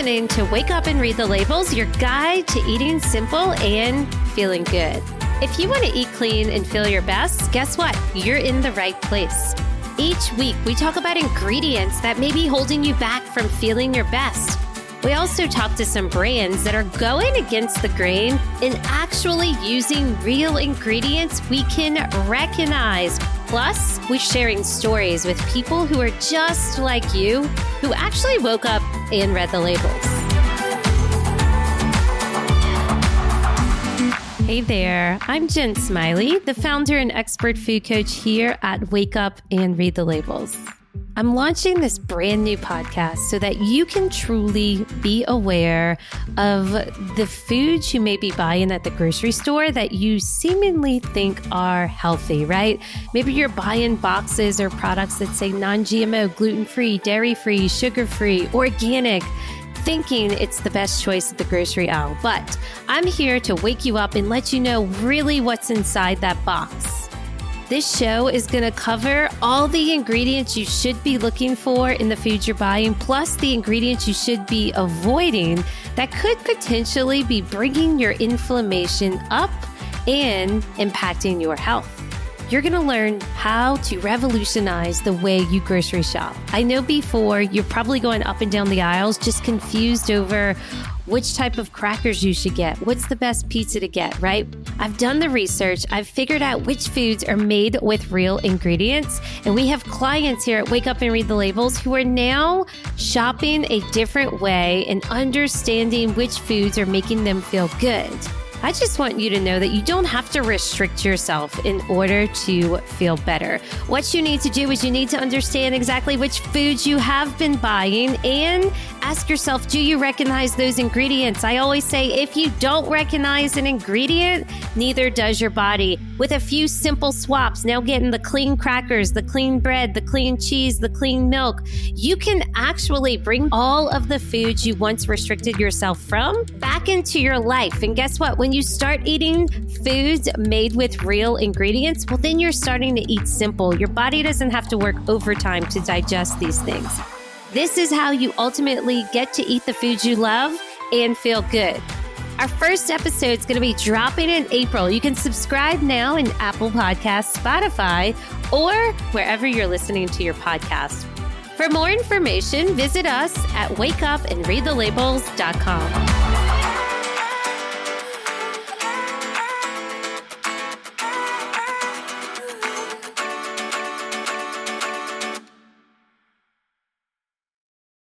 listening to Wake Up and Read the Labels, your guide to eating simple and feeling good. If you want to eat clean and feel your best, guess what? You're in the right place. Each week, we talk about ingredients that may be holding you back from feeling your best. We also talk to some brands that are going against the grain and actually using real ingredients we can recognize. Plus, we're sharing stories with people who are just like you, who actually woke up and read the labels. Hey there, I'm Jen Smiley, the founder and expert food coach here at Wake Up and Read the Labels. I'm launching this brand new podcast so that you can truly be aware of the foods you may be buying at the grocery store that you seemingly think are healthy, right? Maybe you're buying boxes or products that say non GMO, gluten free, dairy free, sugar free, organic thinking it's the best choice at the grocery aisle. But I'm here to wake you up and let you know really what's inside that box. This show is going to cover all the ingredients you should be looking for in the foods you're buying, plus the ingredients you should be avoiding that could potentially be bringing your inflammation up and impacting your health. You're going to learn how to revolutionize the way you grocery shop. I know before you're probably going up and down the aisles just confused over which type of crackers you should get, what's the best pizza to get, right? I've done the research, I've figured out which foods are made with real ingredients, and we have clients here at Wake Up and Read the Labels who are now shopping a different way and understanding which foods are making them feel good. I just want you to know that you don't have to restrict yourself in order to feel better. What you need to do is you need to understand exactly which foods you have been buying and ask yourself, do you recognize those ingredients? I always say, if you don't recognize an ingredient, neither does your body. With a few simple swaps, now getting the clean crackers, the clean bread, the clean cheese, the clean milk, you can actually bring all of the foods you once restricted yourself from back into your life. And guess what? When when you start eating foods made with real ingredients, well, then you're starting to eat simple. Your body doesn't have to work overtime to digest these things. This is how you ultimately get to eat the foods you love and feel good. Our first episode is going to be dropping in April. You can subscribe now in Apple Podcasts, Spotify, or wherever you're listening to your podcast. For more information, visit us at wakeupandreadthelabels.com.